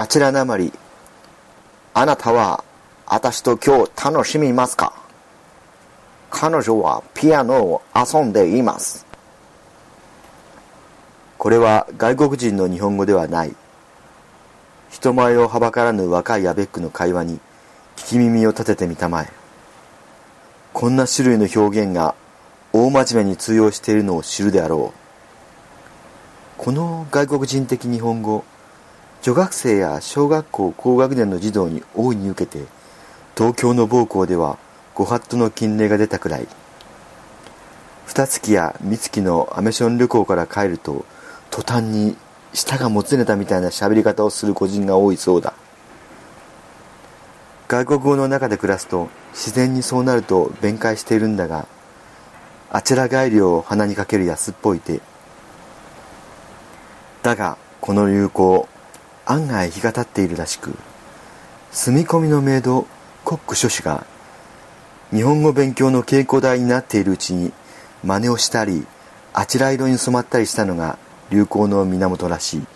あちらなまり、あなたは私と今日楽しみますか？彼女はピアノを遊んでいます。これは外国人の日本語ではない。人前をはばからぬ若いアベックの会話に聞き耳を立ててみたまえ。こんな種類の表現が大真面目に通用しているのを知るであろう。この外国人的日本語、女学生や小学校高学年の児童に大いに受けて、東京の某校ではご法度の金礼が出たくらい。二月や三月のアメション旅行から帰ると、途端に舌がもつれたみたいな喋り方をする個人が多いそうだ。外国語の中で暮らすと自然にそうなると弁解しているんだが、あちら帰りを鼻にかける安っぽい手。だが、この流行、案外日が経っているらしく、住み込みのメイド、コック諸子が、日本語勉強の稽古台になっているうちに、真似をしたり、あちら色に染まったりしたのが流行の源らしい。